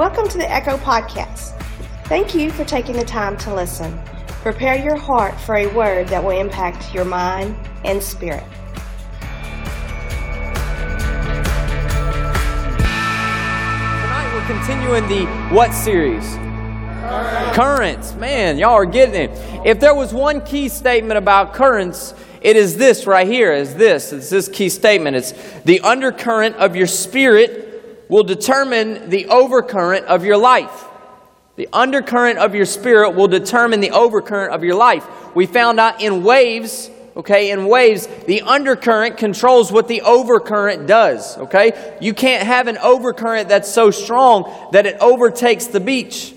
Welcome to the Echo Podcast. Thank you for taking the time to listen. Prepare your heart for a word that will impact your mind and spirit. Tonight we're continuing the what series? Currents. Man, y'all are getting it. If there was one key statement about currents, it is this right here. Is this? It's this key statement. It's the undercurrent of your spirit will determine the overcurrent of your life. The undercurrent of your spirit will determine the overcurrent of your life. We found out in waves okay in waves the undercurrent controls what the overcurrent does okay you can't have an overcurrent that's so strong that it overtakes the beach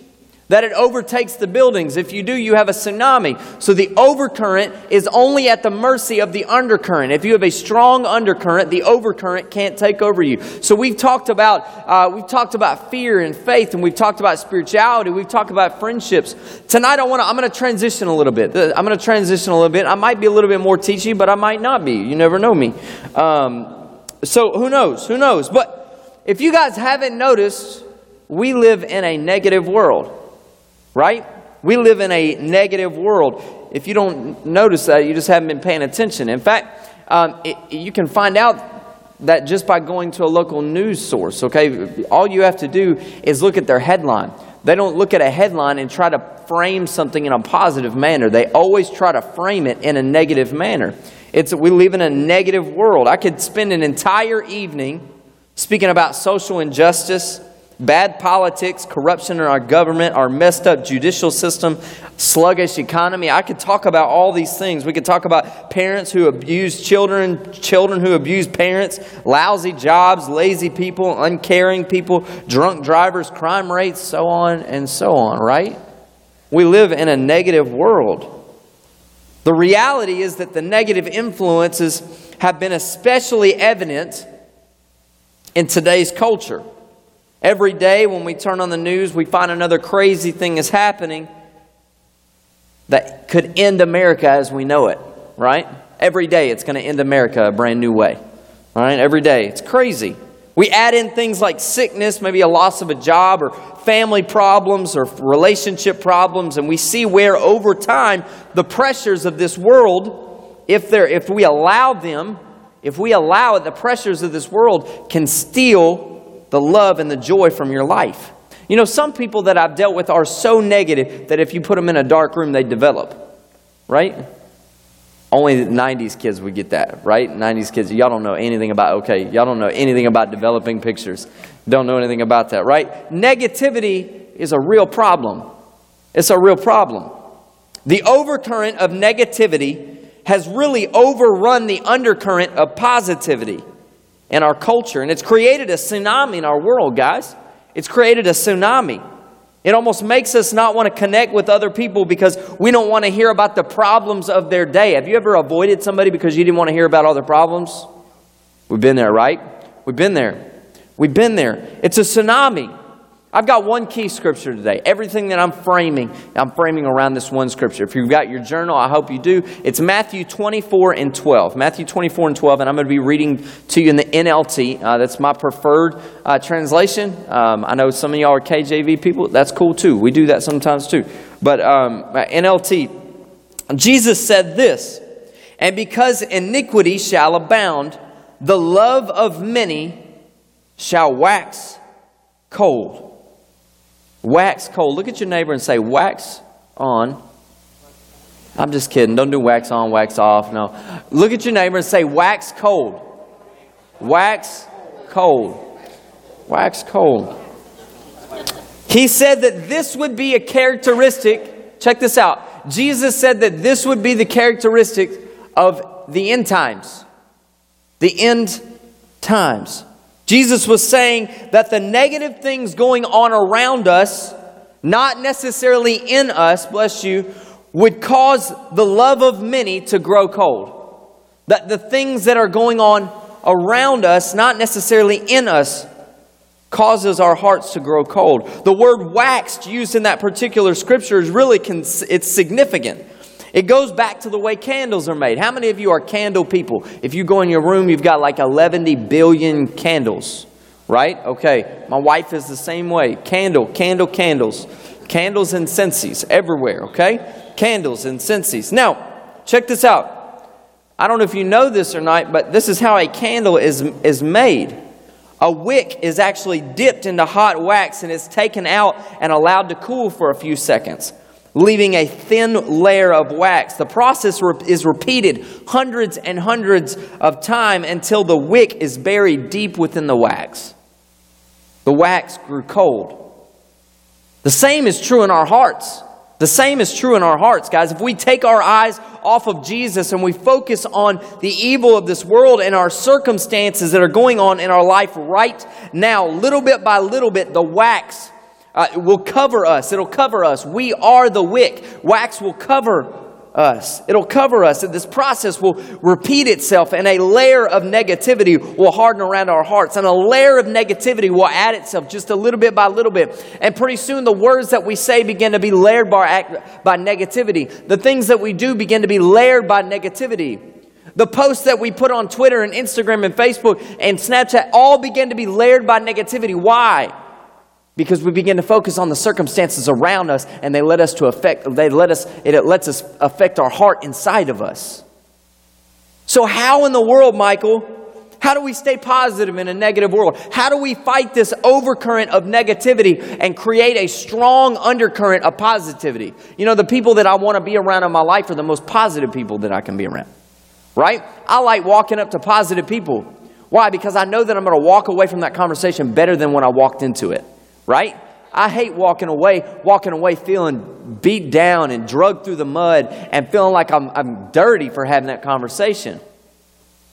that it overtakes the buildings. If you do, you have a tsunami. So the overcurrent is only at the mercy of the undercurrent. If you have a strong undercurrent, the overcurrent can't take over you. So we've talked about uh, we've talked about fear and faith, and we've talked about spirituality. We've talked about friendships. Tonight, I want to I'm going to transition a little bit. I'm going to transition a little bit. I might be a little bit more teachy, but I might not be. You never know me. Um, so who knows? Who knows? But if you guys haven't noticed, we live in a negative world right? We live in a negative world. If you don't notice that, you just haven't been paying attention. In fact, um, it, you can find out that just by going to a local news source, okay? All you have to do is look at their headline. They don't look at a headline and try to frame something in a positive manner. They always try to frame it in a negative manner. It's, we live in a negative world. I could spend an entire evening speaking about social injustice, bad politics, corruption in our government, our messed up judicial system, sluggish economy. I could talk about all these things. We could talk about parents who abuse children, children who abuse parents, lousy jobs, lazy people, uncaring people, drunk drivers, crime rates, so on and so on, right? We live in a negative world. The reality is that the negative influences have been especially evident in today's culture. Every day when we turn on the news, we find another crazy thing is happening that could end America as we know it, right? Every day it's going to end America a brand new way, right? Every day. It's crazy. We add in things like sickness, maybe a loss of a job, or family problems, or relationship problems, and we see where over time the pressures of this world, if, they're, if we allow them, if we allow it, the pressures of this world can steal the love and the joy from your life. You know, some people that I've dealt with are so negative that if you put them in a dark room, they develop, right? Only the 90s kids would get that, right? 90s kids, y'all don't know anything about, okay, y'all don't know anything about developing pictures. Don't know anything about that, right? Negativity is a real problem. It's a real problem. The overcurrent of negativity has really overrun the undercurrent of positivity in our culture. And it's created a tsunami in our world, guys. It's created a tsunami. It almost makes us not want to connect with other people because we don't want to hear about the problems of their day. Have you ever avoided somebody because you didn't want to hear about all their problems? We've been there, right? We've been there. We've been there. It's a tsunami. I've got one key scripture today. Everything that I'm framing, I'm framing around this one scripture. If you've got your journal, I hope you do. It's Matthew 24 and 12. Matthew 24 and 12, and I'm going to be reading to you in the NLT. Uh, that's my preferred uh, translation. Um, I know some of y'all are KJV people. That's cool too. We do that sometimes too. But um, NLT, Jesus said this, and because iniquity shall abound, the love of many shall wax cold. Wax cold. Look at your neighbor and say, wax on. I'm just kidding. Don't do wax on, wax off. No. Look at your neighbor and say, wax cold. Wax cold. Wax cold. He said that this would be a characteristic. Check this out. Jesus said that this would be the characteristic of the end times. The end times. Jesus was saying that the negative things going on around us, not necessarily in us, bless you, would cause the love of many to grow cold. That the things that are going on around us, not necessarily in us, causes our hearts to grow cold. The word waxed used in that particular scripture is really it's significant. It goes back to the way candles are made. How many of you are candle people? If you go in your room, you've got like 11 billion candles. right? Okay, my wife is the same way. Candle, candle, candles. Candles and scentsies everywhere, okay? Candles and scentsies. Now, check this out. I don't know if you know this or not, but this is how a candle is, is made. A wick is actually dipped into hot wax and is taken out and allowed to cool for a few seconds, leaving a thin layer of wax. The process is repeated hundreds and hundreds of times until the wick is buried deep within the wax. The wax grew cold. The same is true in our hearts. The same is true in our hearts, guys. If we take our eyes off of Jesus and we focus on the evil of this world and our circumstances that are going on in our life right now, little bit by little bit, the wax uh, will cover us. It'll cover us. We are the wick. Wax will cover us. It'll cover us, and this process will repeat itself, and a layer of negativity will harden around our hearts, and a layer of negativity will add itself just a little bit by little bit. And pretty soon, the words that we say begin to be layered by, by negativity. The things that we do begin to be layered by negativity. The posts that we put on Twitter and Instagram and Facebook and Snapchat all begin to be layered by negativity. Why? Because we begin to focus on the circumstances around us and they let us to affect they let us it lets us affect our heart inside of us. So how in the world michael how do we stay positive in a negative world? How do we fight this overcurrent of negativity and create a strong undercurrent of positivity? You know the people that i want to be around in my life are the most positive people that i can be around right? I like walking up to positive people. Why? Because i know that i'm going to walk away from that conversation better than when i walked into it right? I hate walking away, walking away feeling beat down and drugged through the mud and feeling like I'm, I'm dirty for having that conversation.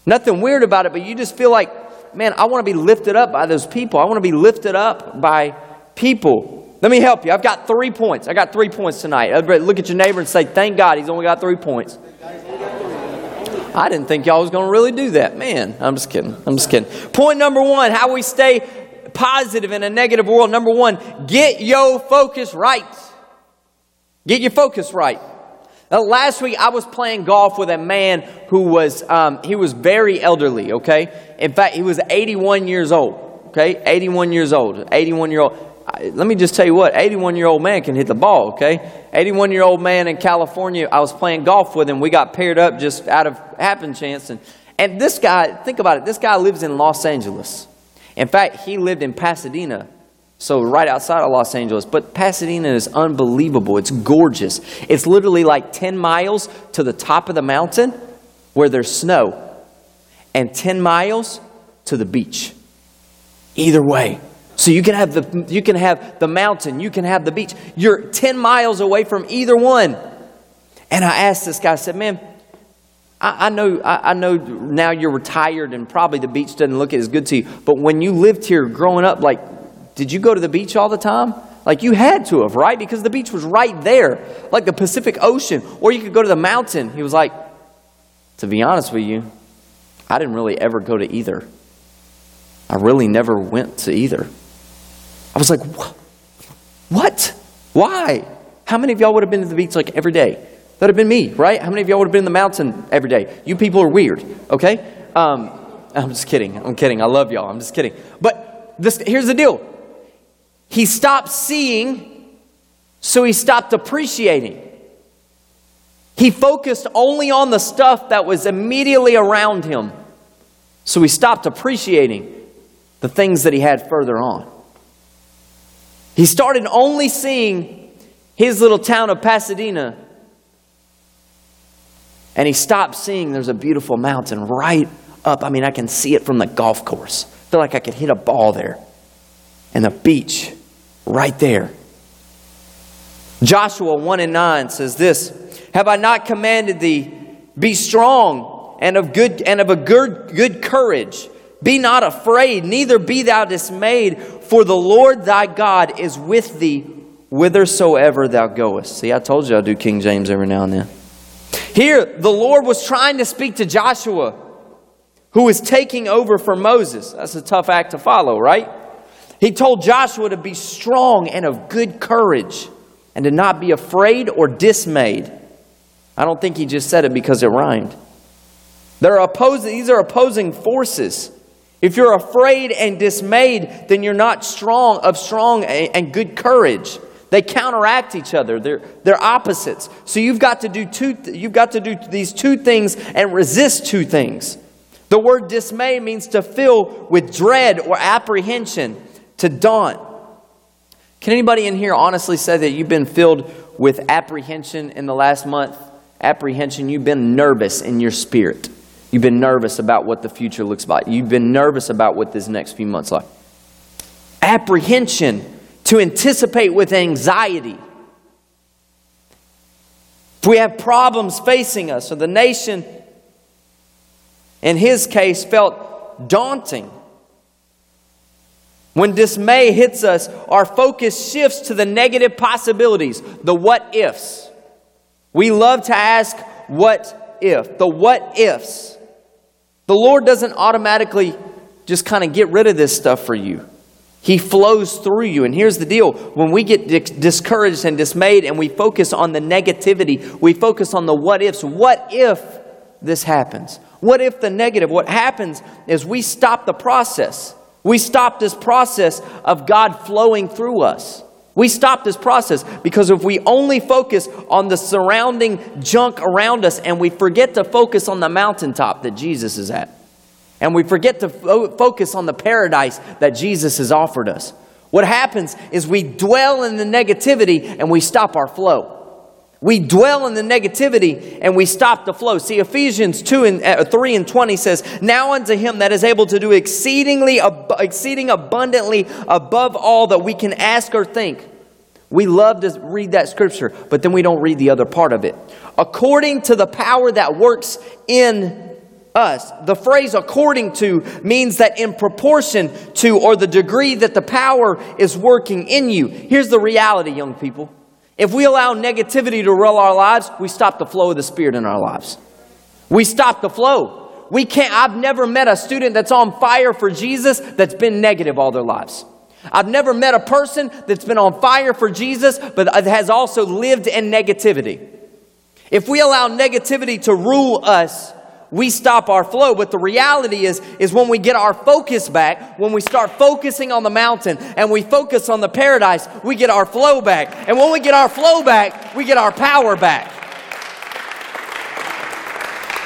Nothing weird about it, but you just feel like, man, I want to be lifted up by those people. I want to be lifted up by people. Let me help you. I've got three points. I got three points tonight. Look at your neighbor and say, thank God he's only got three points. I didn't think y'all was going to really do that. Man, I'm just kidding. I'm just kidding. Point number one how we stay positive in a negative world. Number one, get your focus right. Get your focus right. Now, last week I was playing golf with a man who was um, he was very elderly. Okay, in fact he was 81 years old. Okay, 81 years old. 81 year old. Let me just tell you what, 81 year old man can hit the ball, okay? 81 year old man in California, I was playing golf with him. We got paired up just out of happen chance. And, and this guy, think about it, this guy lives in Los Angeles. In fact, he lived in Pasadena, so right outside of Los Angeles. But Pasadena is unbelievable. It's gorgeous. It's literally like 10 miles to the top of the mountain where there's snow, and 10 miles to the beach. Either way. So you can have the you can have the mountain, you can have the beach. You're 10 miles away from either one. And I asked this guy, I said, Man, I, I know, I, I, know now you're retired and probably the beach doesn't look as good to you. But when you lived here growing up, like, did you go to the beach all the time? Like you had to have, right? Because the beach was right there, like the Pacific Ocean. Or you could go to the mountain. He was like, to be honest with you, I didn't really ever go to either. I really never went to either. I was like, what? Why? How many of y'all would have been to the beach like every day? That would have been me, right? How many of y'all would have been in the mountain every day? You people are weird, okay? Um, I'm just kidding. I'm kidding. I love y'all. I'm just kidding. But this, here's the deal He stopped seeing, so he stopped appreciating. He focused only on the stuff that was immediately around him, so he stopped appreciating the things that he had further on. He started only seeing his little town of Pasadena and he stopped seeing there's a beautiful mountain right up. I mean, I can see it from the golf course. I feel like I could hit a ball there. And the beach right there. Joshua 1 and 9 says this Have I not commanded thee, be strong and of good and of a good, good courage? Be not afraid, neither be thou dismayed, for the Lord thy God is with thee whithersoever thou goest. See, I told you I'll do King James every now and then. Here, the Lord was trying to speak to Joshua, who was taking over for Moses. That's a tough act to follow, right? He told Joshua to be strong and of good courage and to not be afraid or dismayed. I don't think he just said it because it rhymed. There are opposing, these are opposing forces. If you're afraid and dismayed, then you're not strong of strong and good courage. They counteract each other. They're, they're opposites. So you've got to do two you've got to do these two things and resist two things. The word dismay means to fill with dread or apprehension, to daunt. Can anybody in here honestly say that you've been filled with apprehension in the last month? Apprehension, you've been nervous in your spirit. You've been nervous about what the future looks like. You've been nervous about what this next few months like. Apprehension, to anticipate with anxiety. If we have problems facing us, or the nation, in his case, felt daunting. When dismay hits us, our focus shifts to the negative possibilities, the what ifs. We love to ask, what if? The what ifs. The Lord doesn't automatically just kind of get rid of this stuff for you. He flows through you. And here's the deal when we get discouraged and dismayed and we focus on the negativity, we focus on the what ifs. What if this happens? What if the negative? What happens is we stop the process. We stop this process of God flowing through us. We stop this process because if we only focus on the surrounding junk around us and we forget to focus on the mountaintop that Jesus is at, and we forget to fo- focus on the paradise that Jesus has offered us, what happens is we dwell in the negativity and we stop our flow. We dwell in the negativity and we stop the flow. See, Ephesians 2 and uh, 3 and 20 says, Now unto him that is able to do exceedingly, ab- exceeding abundantly above all that we can ask or think. We love to read that scripture, but then we don't read the other part of it. According to the power that works in us. The phrase according to means that in proportion to or the degree that the power is working in you. Here's the reality, young people. If we allow negativity to rule our lives, we stop the flow of the Spirit in our lives. We stop the flow. We can't, I've never met a student that's on fire for Jesus that's been negative all their lives. I've never met a person that's been on fire for Jesus but has also lived in negativity. If we allow negativity to rule us, we stop our flow. But the reality is, is when we get our focus back, when we start focusing on the mountain and we focus on the paradise, we get our flow back. And when we get our flow back, we get our power back.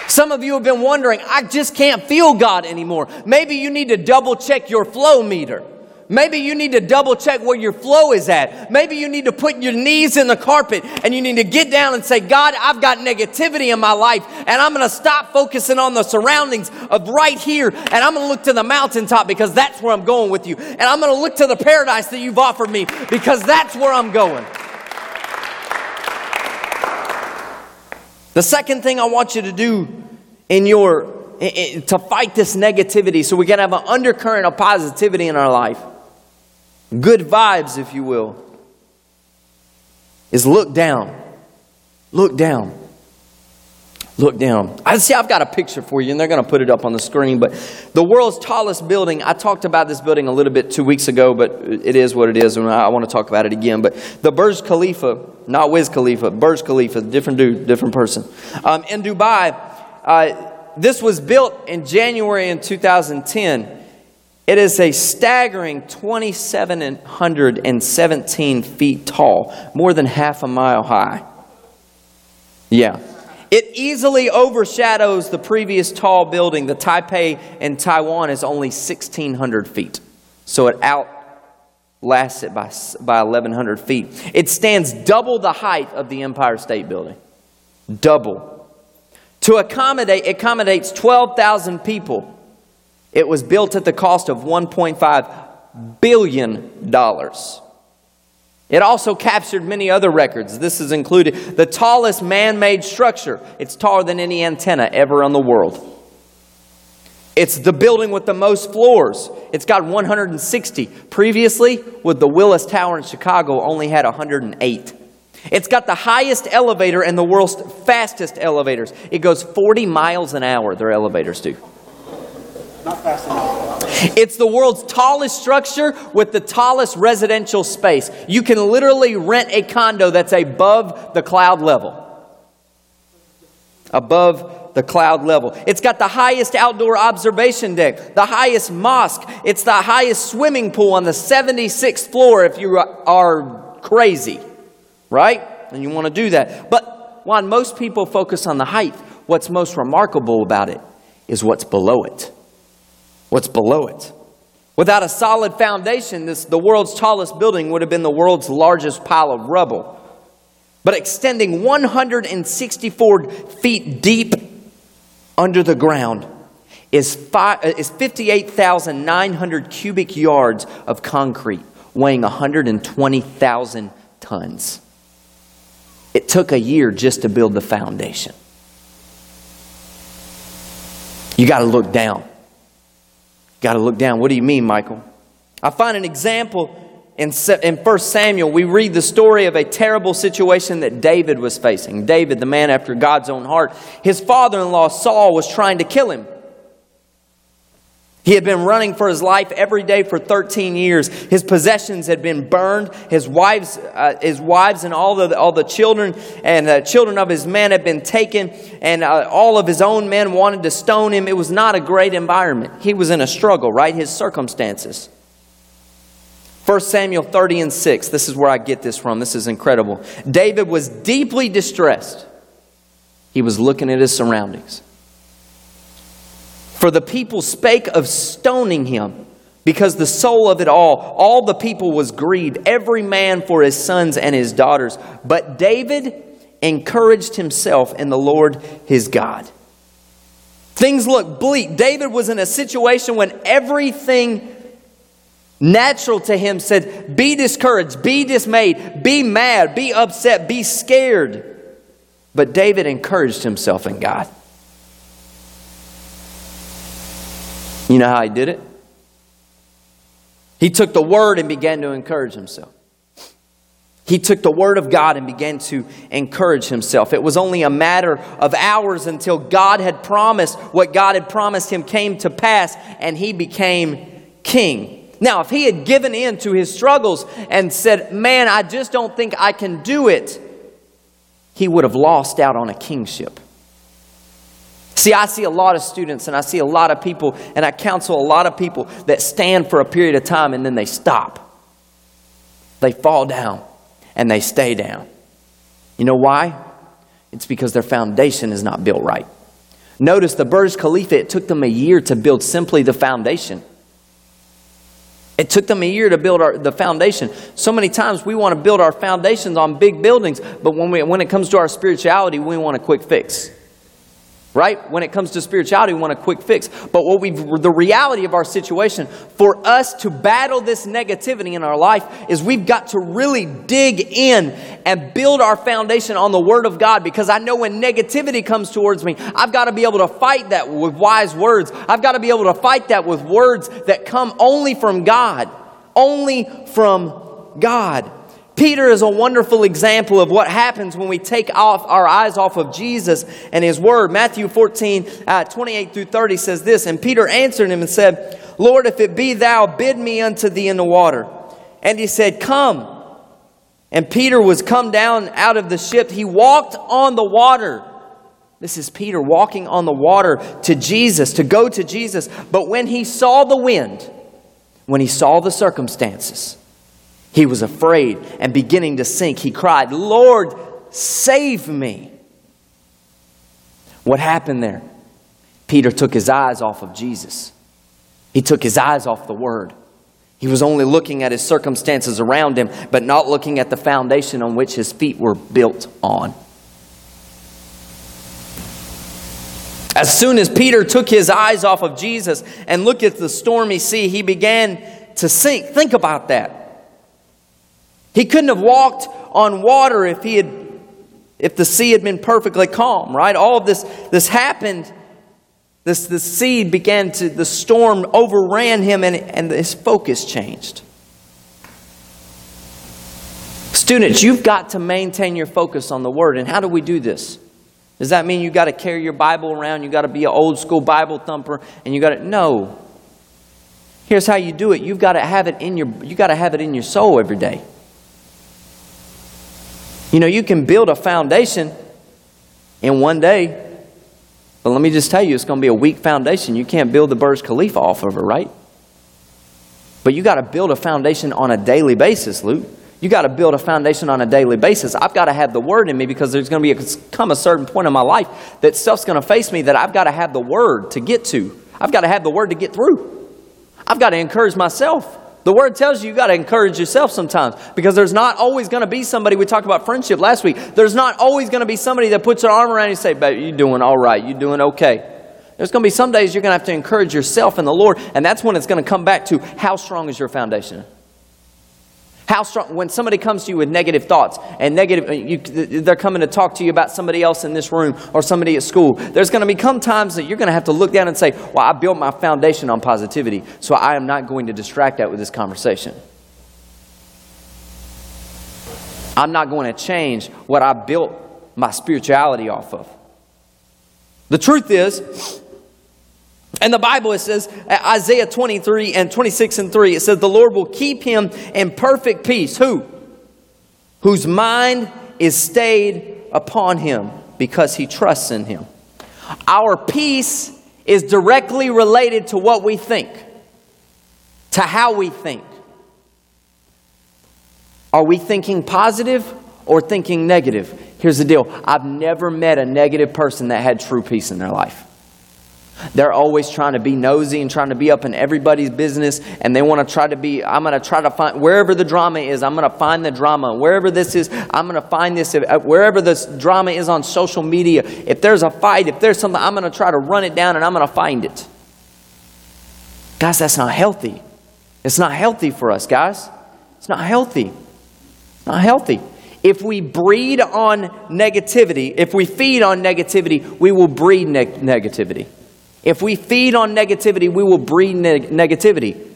Some of you have been wondering, I just can't feel God anymore. Maybe you need to double check your flow meter. Maybe you need to double check where your flow is at. Maybe you need to put your knees in the carpet and you need to get down and say, God, I've got negativity in my life and I'm going to stop focusing on the surroundings of right here and I'm going to look to the mountaintop because that's where I'm going with you. And I'm going to look to the paradise that you've offered me because that's where I'm going. The second thing I want you to do in your to fight this negativity so we can have an undercurrent of positivity in our life good vibes, if you will, is look down. Look down. Look down. I see I've got a picture for you, and they're going to put it up on the screen. But the world's tallest building, I talked about this building a little bit two weeks ago, but it is what it is, and I want to talk about it again. But the Burj Khalifa, not Wiz Khalifa, Burj Khalifa, different dude, different person. Um, in Dubai, uh, this was built in January in 2010. It is a staggering 2,717 feet tall, more than half a mile high. Yeah. It easily overshadows the previous tall building. The Taipei in Taiwan is only 1,600 feet. So it outlasts it by, by 1,100 feet. It stands double the height of the Empire State Building. Double. To accommodate, accommodates 12,000 people. It was built at the cost of $1.5 billion. It also captured many other records. This is included the tallest man made structure. It's taller than any antenna ever in the world. It's the building with the most floors. It's got 160. Previously, with the Willis Tower in Chicago, only had 108. It's got the highest elevator and the world's fastest elevators. It goes 40 miles an hour, their elevators do. It's the world's tallest structure with the tallest residential space. You can literally rent a condo that's above the cloud level. Above the cloud level. It's got the highest outdoor observation deck, the highest mosque. It's the highest swimming pool on the 76th floor if you are crazy, right? And you want to do that. But while most people focus on the height, what's most remarkable about it is what's below it. What's below it. Without a solid foundation, this, the world's tallest building would have been the world's largest pile of rubble. But extending 164 feet deep under the ground is, uh, is 58,900 cubic yards of concrete, weighing 120,000 tons. It took a year just to build the foundation. You got to look down. Got to look down. What do you mean, Michael? I find an example in, in 1 Samuel. We read the story of a terrible situation that David was facing. David, the man after God's own heart. His father in law, Saul, was trying to kill him. He had been running for his life every day for 13 years. His possessions had been burned. His wives, uh, his wives and all the, all the children and children of his men had been taken, and uh, all of his own men wanted to stone him. It was not a great environment. He was in a struggle, right? His circumstances. 1 Samuel 30 and 6. This is where I get this from. This is incredible. David was deeply distressed. He was looking at his surroundings. For the people spake of stoning him, because the soul of it all, all the people was grieved, every man for his sons and his daughters. But David encouraged himself in the Lord his God. Things look bleak. David was in a situation when everything natural to him said, Be discouraged, be dismayed, be mad, be upset, be scared. But David encouraged himself in God. You know how he did it? He took the word and began to encourage himself. He took the word of God and began to encourage himself. It was only a matter of hours until God had promised what God had promised him came to pass, and he became king. Now, if he had given in to his struggles and said, Man, I just don't think I can do it, he would have lost out on a kingship. See, I see a lot of students and I see a lot of people, and I counsel a lot of people that stand for a period of time and then they stop. They fall down and they stay down. You know why? It's because their foundation is not built right. Notice the Burj Khalifa, it took them a year to build simply the foundation. It took them a year to build our, the foundation. So many times we want to build our foundations on big buildings, but when, we, when it comes to our spirituality, we want a quick fix right? When it comes to spirituality, we want a quick fix. But what we the reality of our situation, for us to battle this negativity in our life, is we've got to really dig in and build our foundation on the Word of God. Because I know when negativity comes towards me, I've got to be able to fight that with wise words. I've got to be able to fight that with words that come only from God. Only from God. Peter is a wonderful example of what happens when we take off our eyes off of Jesus and his word. Matthew 14, uh, 28 through 30 says this, And Peter answered him and said, Lord, if it be thou, bid me unto thee in the water. And he said, Come. And Peter was come down out of the ship. He walked on the water. This is Peter walking on the water to Jesus, to go to Jesus. But when he saw the wind, when he saw the circumstances, he was afraid and beginning to sink. He cried, Lord, save me. What happened there? Peter took his eyes off of Jesus. He took his eyes off the Word. He was only looking at his circumstances around him, but not looking at the foundation on which his feet were built on. As soon as Peter took his eyes off of Jesus and looked at the stormy sea, he began to sink. Think about that. He couldn't have walked on water if he had if the sea had been perfectly calm, right? All of this this happened. This the sea began to the storm overran him and, and his focus changed. Students, you've got to maintain your focus on the word. And how do we do this? Does that mean you've got to carry your Bible around? You've got to be an old school Bible thumper and you've got to no. Here's how you do it. You've got to have it in your you got to have it in your soul every day. You know, you can build a foundation in one day. But let me just tell you, it's going to be a weak foundation. You can't build the Burj Khalifa off of it, right? But you got to build a foundation on a daily basis, Luke. You got to build a foundation on a daily basis. I've got to have the word in me because there's going to be a, come a certain point in my life that stuff's going to face me that I've got to have the word to get to. I've got to have the word to get through. I've got to encourage myself. The word tells you you got to encourage yourself sometimes because there's not always going to be somebody. We talked about friendship last week. There's not always going to be somebody that puts their arm around you and say, "Baby, you doing all right? You're doing okay?" There's going to be some days you're going to have to encourage yourself in the Lord, and that's when it's going to come back to how strong is your foundation. How strong, when somebody comes to you with negative thoughts and negative, uh, you, they're coming to talk to you about somebody else in this room or somebody at school, there's going to become times that you're going to have to look down and say, Well, I built my foundation on positivity, so I am not going to distract that with this conversation. I'm not going to change what I built my spirituality off of. The truth is, in the Bible, it says, Isaiah 23 and 26 and 3, it says, The Lord will keep him in perfect peace. Who? Whose mind is stayed upon him because he trusts in him. Our peace is directly related to what we think, to how we think. Are we thinking positive or thinking negative? Here's the deal I've never met a negative person that had true peace in their life. They're always trying to be nosy and trying to be up in everybody's business, and they want to try to be. I'm going to try to find wherever the drama is. I'm going to find the drama. Wherever this is, I'm going to find this. Uh, wherever this drama is on social media, if there's a fight, if there's something, I'm going to try to run it down and I'm going to find it. Guys, that's not healthy. It's not healthy for us, guys. It's not healthy. Not healthy. If we breed on negativity, if we feed on negativity, we will breed ne- negativity. If we feed on negativity, we will breed neg- negativity.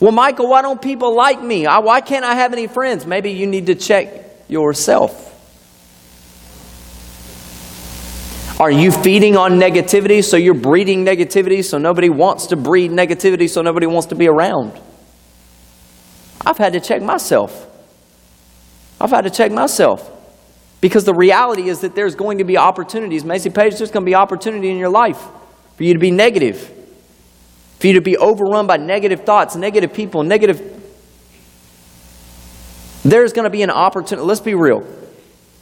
Well, Michael, why don't people like me? Why can't I have any friends? Maybe you need to check yourself. Are you feeding on negativity so you're breeding negativity so nobody wants to breed negativity so nobody wants to be around? I've had to check myself. I've had to check myself. Because the reality is that there's going to be opportunities. Macy Page, there's going to be opportunity in your life for you to be negative, for you to be overrun by negative thoughts, negative people, negative. There's going to be an opportunity. Let's be real.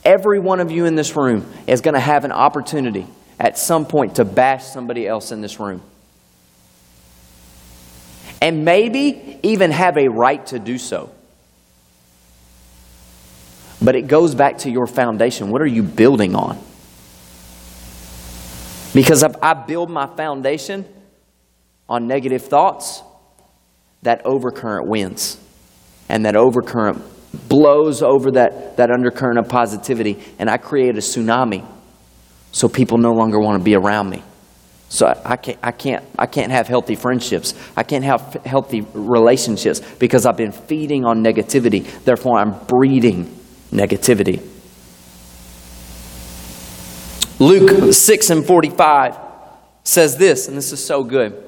Every one of you in this room is going to have an opportunity at some point to bash somebody else in this room. And maybe even have a right to do so. But it goes back to your foundation. What are you building on? Because if I build my foundation on negative thoughts, that overcurrent wins. And that overcurrent blows over that, that undercurrent of positivity, and I create a tsunami so people no longer want to be around me. So I can't, I, can't, I can't have healthy friendships. I can't have healthy relationships because I've been feeding on negativity. Therefore, I'm breeding negativity. Luke 6 and 45 says this, and this is so good.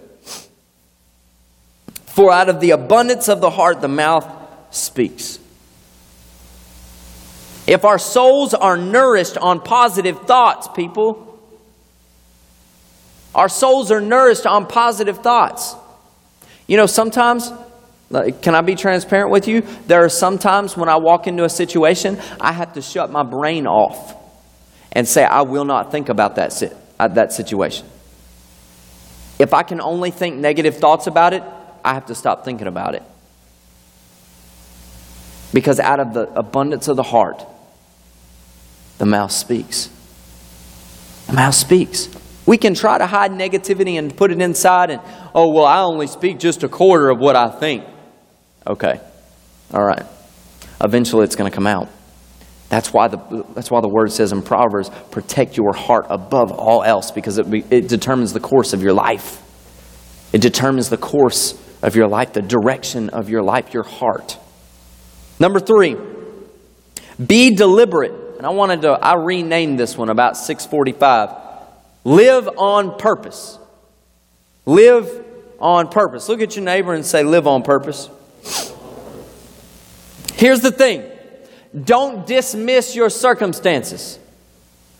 For out of the abundance of the heart, the mouth speaks. If our souls are nourished on positive thoughts, people, our souls are nourished on positive thoughts. You know, sometimes, can I be transparent with you? There are sometimes when I walk into a situation, I have to shut my brain off and say, I will not think about that, uh, that situation. If I can only think negative thoughts about it, I have to stop thinking about it. Because out of the abundance of the heart, the mouth speaks. The mouth speaks. We can try to hide negativity and put it inside, and, oh, well, I only speak just a quarter of what I think. Okay. All right. Eventually it's going to come out. That's why, the, that's why the word says in Proverbs, protect your heart above all else, because it, it determines the course of your life. It determines the course of your life, the direction of your life, your heart. Number three, be deliberate. And I wanted to, I renamed this one about 645. Live on purpose. Live on purpose. Look at your neighbor and say, live on purpose. Here's the thing don't dismiss your circumstances.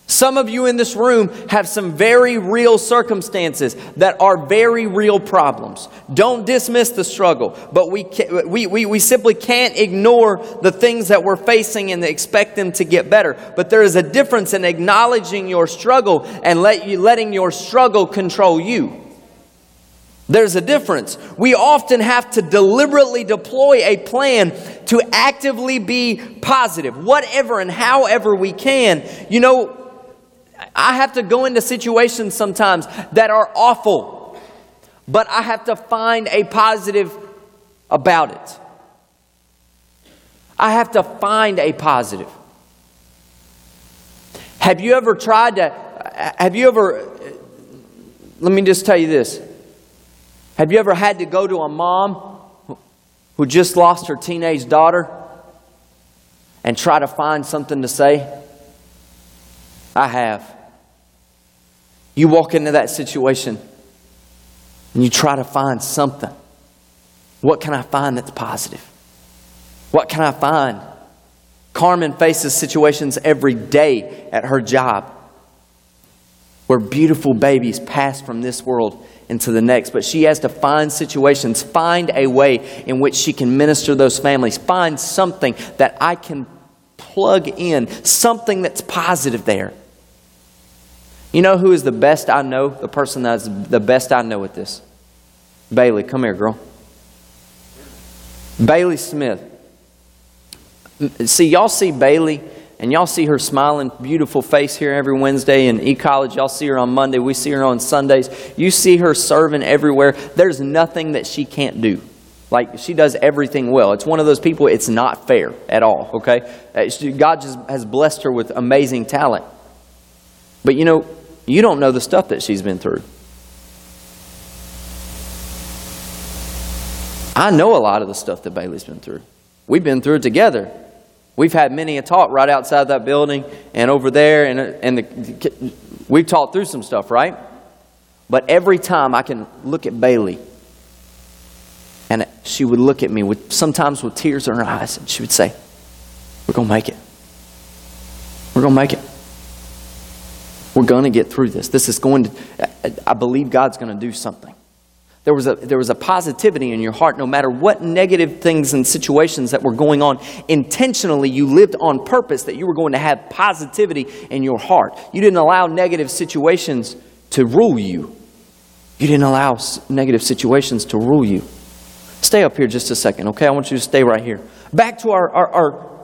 Some of you in this room have some very real circumstances that are very real problems. Don't dismiss the struggle, but we, we, we, we simply can't ignore the things that we're facing and expect them to get better. But there is a difference in acknowledging your struggle and let you, letting your struggle control you. There's a difference. We often have to deliberately deploy a plan to actively be positive, whatever and however we can. You know, I have to go into situations sometimes that are awful, but I have to find a positive about it. I have to find a positive. Have you ever tried to, have you ever, let me just tell you this. Have you ever had to go to a mom who just lost her teenage daughter and try to find something to say? I have. You walk into that situation and you try to find something. What can I find that's positive? What can I find? Carmen faces situations every day at her job where beautiful babies pass from this world into the next. But she has to find situations, find a way in which she can minister those families, find something that I can plug in, something that's positive there. You know who is the best I know? The person that's the best I know at this? Bailey, come here, girl. Bailey Smith. See, y'all see Bailey and y'all see her smiling, beautiful face here every Wednesday in e college. Y'all see her on Monday. We see her on Sundays. You see her serving everywhere. There's nothing that she can't do. Like, she does everything well. It's one of those people, it's not fair at all, okay? Uh, God just has blessed her with amazing talent. But you know, you don't know the stuff that she's been through. I know a lot of the stuff that Bailey's been through. We've been through it together. We've had many a talk right outside that building and over there, and, and the, we've talked through some stuff, right? But every time I can look at Bailey, and she would look at me with sometimes with tears in her eyes, and she would say, "We're gonna make it. We're gonna make it." We're to get through this. This is going to, I believe God's to do something. There was, a, there was a positivity in your heart no matter what negative things and situations that were going on. Intentionally, you lived on purpose that you were going to have positivity in your heart. You didn't allow negative situations to rule you. You didn't allow negative situations to rule you. Stay up here just a second, okay? I want you to stay right here. Back to our, our, our,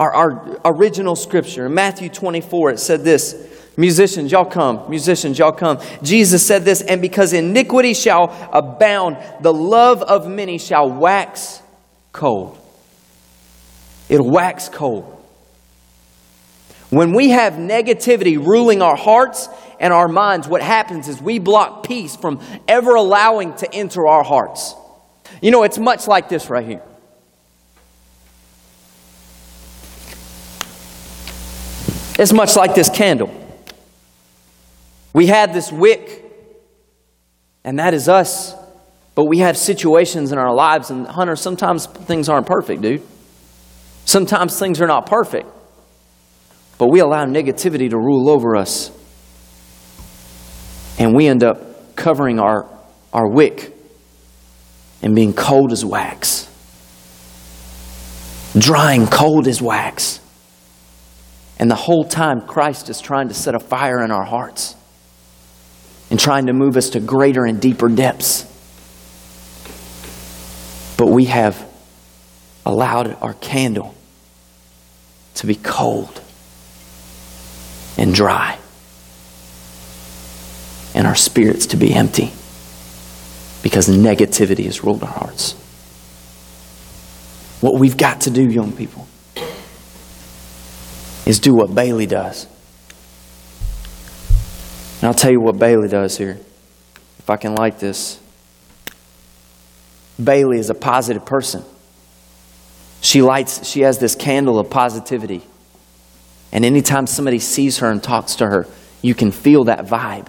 our, our original scripture. In Matthew 24, it said this Musicians, y'all come. Musicians, y'all come. Jesus said this, and because iniquity shall abound, the love of many shall wax cold. It'll wax cold. When we have negativity ruling our hearts and our minds, what happens is we block peace from ever allowing to enter our hearts. You know, it's much like this right here. It's much like this candle. We had this wick, and that is us. But we have situations in our lives, and Hunter, sometimes things aren't perfect, dude. Sometimes things are not perfect. But we allow negativity to rule over us. And we end up covering our, our wick and being cold as wax, drying cold as wax. And the whole time, Christ is trying to set a fire in our hearts and trying to move us to greater and deeper depths. But we have allowed our candle to be cold and dry, and our spirits to be empty because negativity has ruled our hearts. What we've got to do, young people, is do what Bailey does. And I'll tell you what Bailey does here. If I can like this. Bailey is a positive person. She lights, she has this candle of positivity. And anytime somebody sees her and talks to her, you can feel that vibe.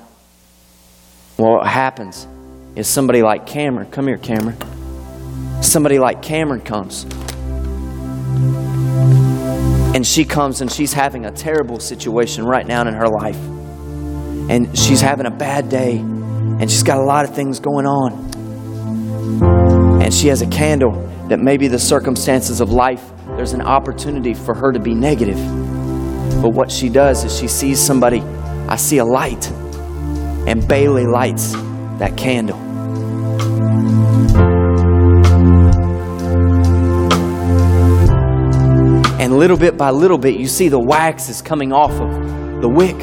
Well, what happens is somebody like Cameron, come here, Cameron. Somebody like Cameron comes. And she comes and she's having a terrible situation right now in her life. And she's having a bad day. And she's got a lot of things going on. And she has a candle that maybe the circumstances of life, there's an opportunity for her to be negative. But what she does is she sees somebody, I see a light. And Bailey lights that candle. And little bit by little bit, you see the wax is coming off of the wick.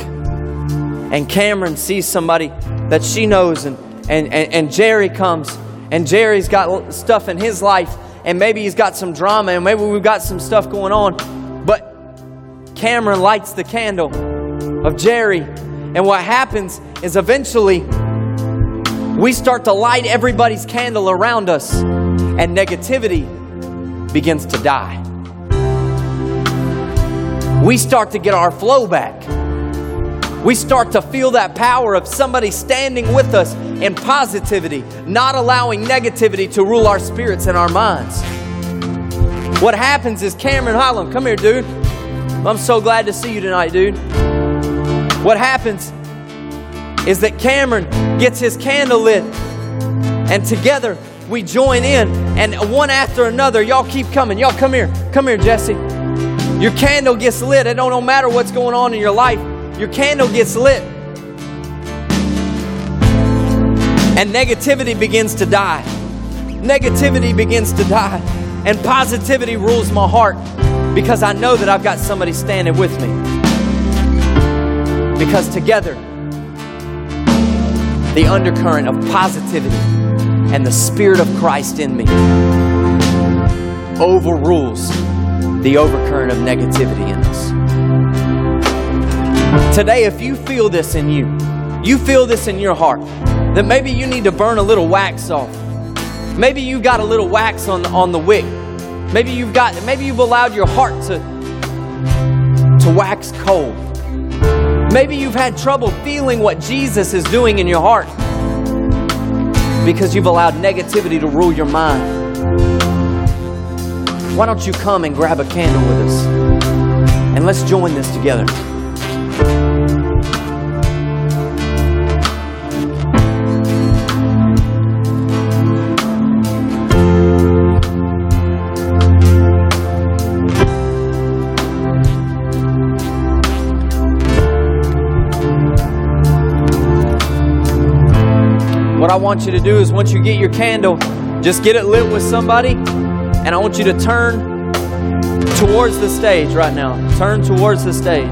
And Cameron sees somebody that she knows, and, and, and, and Jerry comes, and Jerry's got stuff in his life, and maybe he's got some drama, and maybe we've got some stuff going on. But Cameron lights the candle of Jerry, and what happens is eventually we start to light everybody's candle around us, and negativity begins to die. We start to get our flow back. We start to feel that power of somebody standing with us in positivity, not allowing negativity to rule our spirits and our minds. What happens is Cameron Holland, come here, dude. I'm so glad to see you tonight, dude. What happens is that Cameron gets his candle lit, and together we join in, and one after another, y'all keep coming. Y'all come here. Come here, Jesse. Your candle gets lit. It don't no matter what's going on in your life. Your candle gets lit. And negativity begins to die. Negativity begins to die. And positivity rules my heart because I know that I've got somebody standing with me. Because together, the undercurrent of positivity and the Spirit of Christ in me overrules the overcurrent of negativity in us. Today, if you feel this in you, you feel this in your heart, that maybe you need to burn a little wax off. Maybe you got a little wax on, on the wick. Maybe you've got maybe you've allowed your heart to, to wax cold. Maybe you've had trouble feeling what Jesus is doing in your heart because you've allowed negativity to rule your mind. Why don't you come and grab a candle with us? And let's join this together. What I want you to do is once you get your candle, just get it lit with somebody, and I want you to turn towards the stage right now. Turn towards the stage.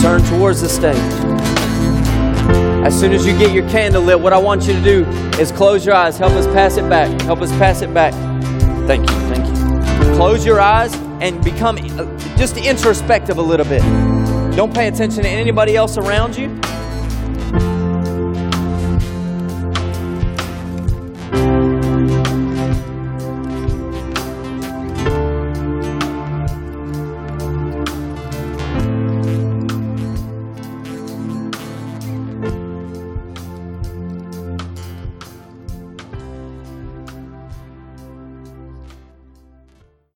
Turn towards the stage. As soon as you get your candle lit, what I want you to do is close your eyes. Help us pass it back. Help us pass it back. Thank you. Thank you. Close your eyes and become uh, just introspective a little bit. Don't pay attention to anybody else around you.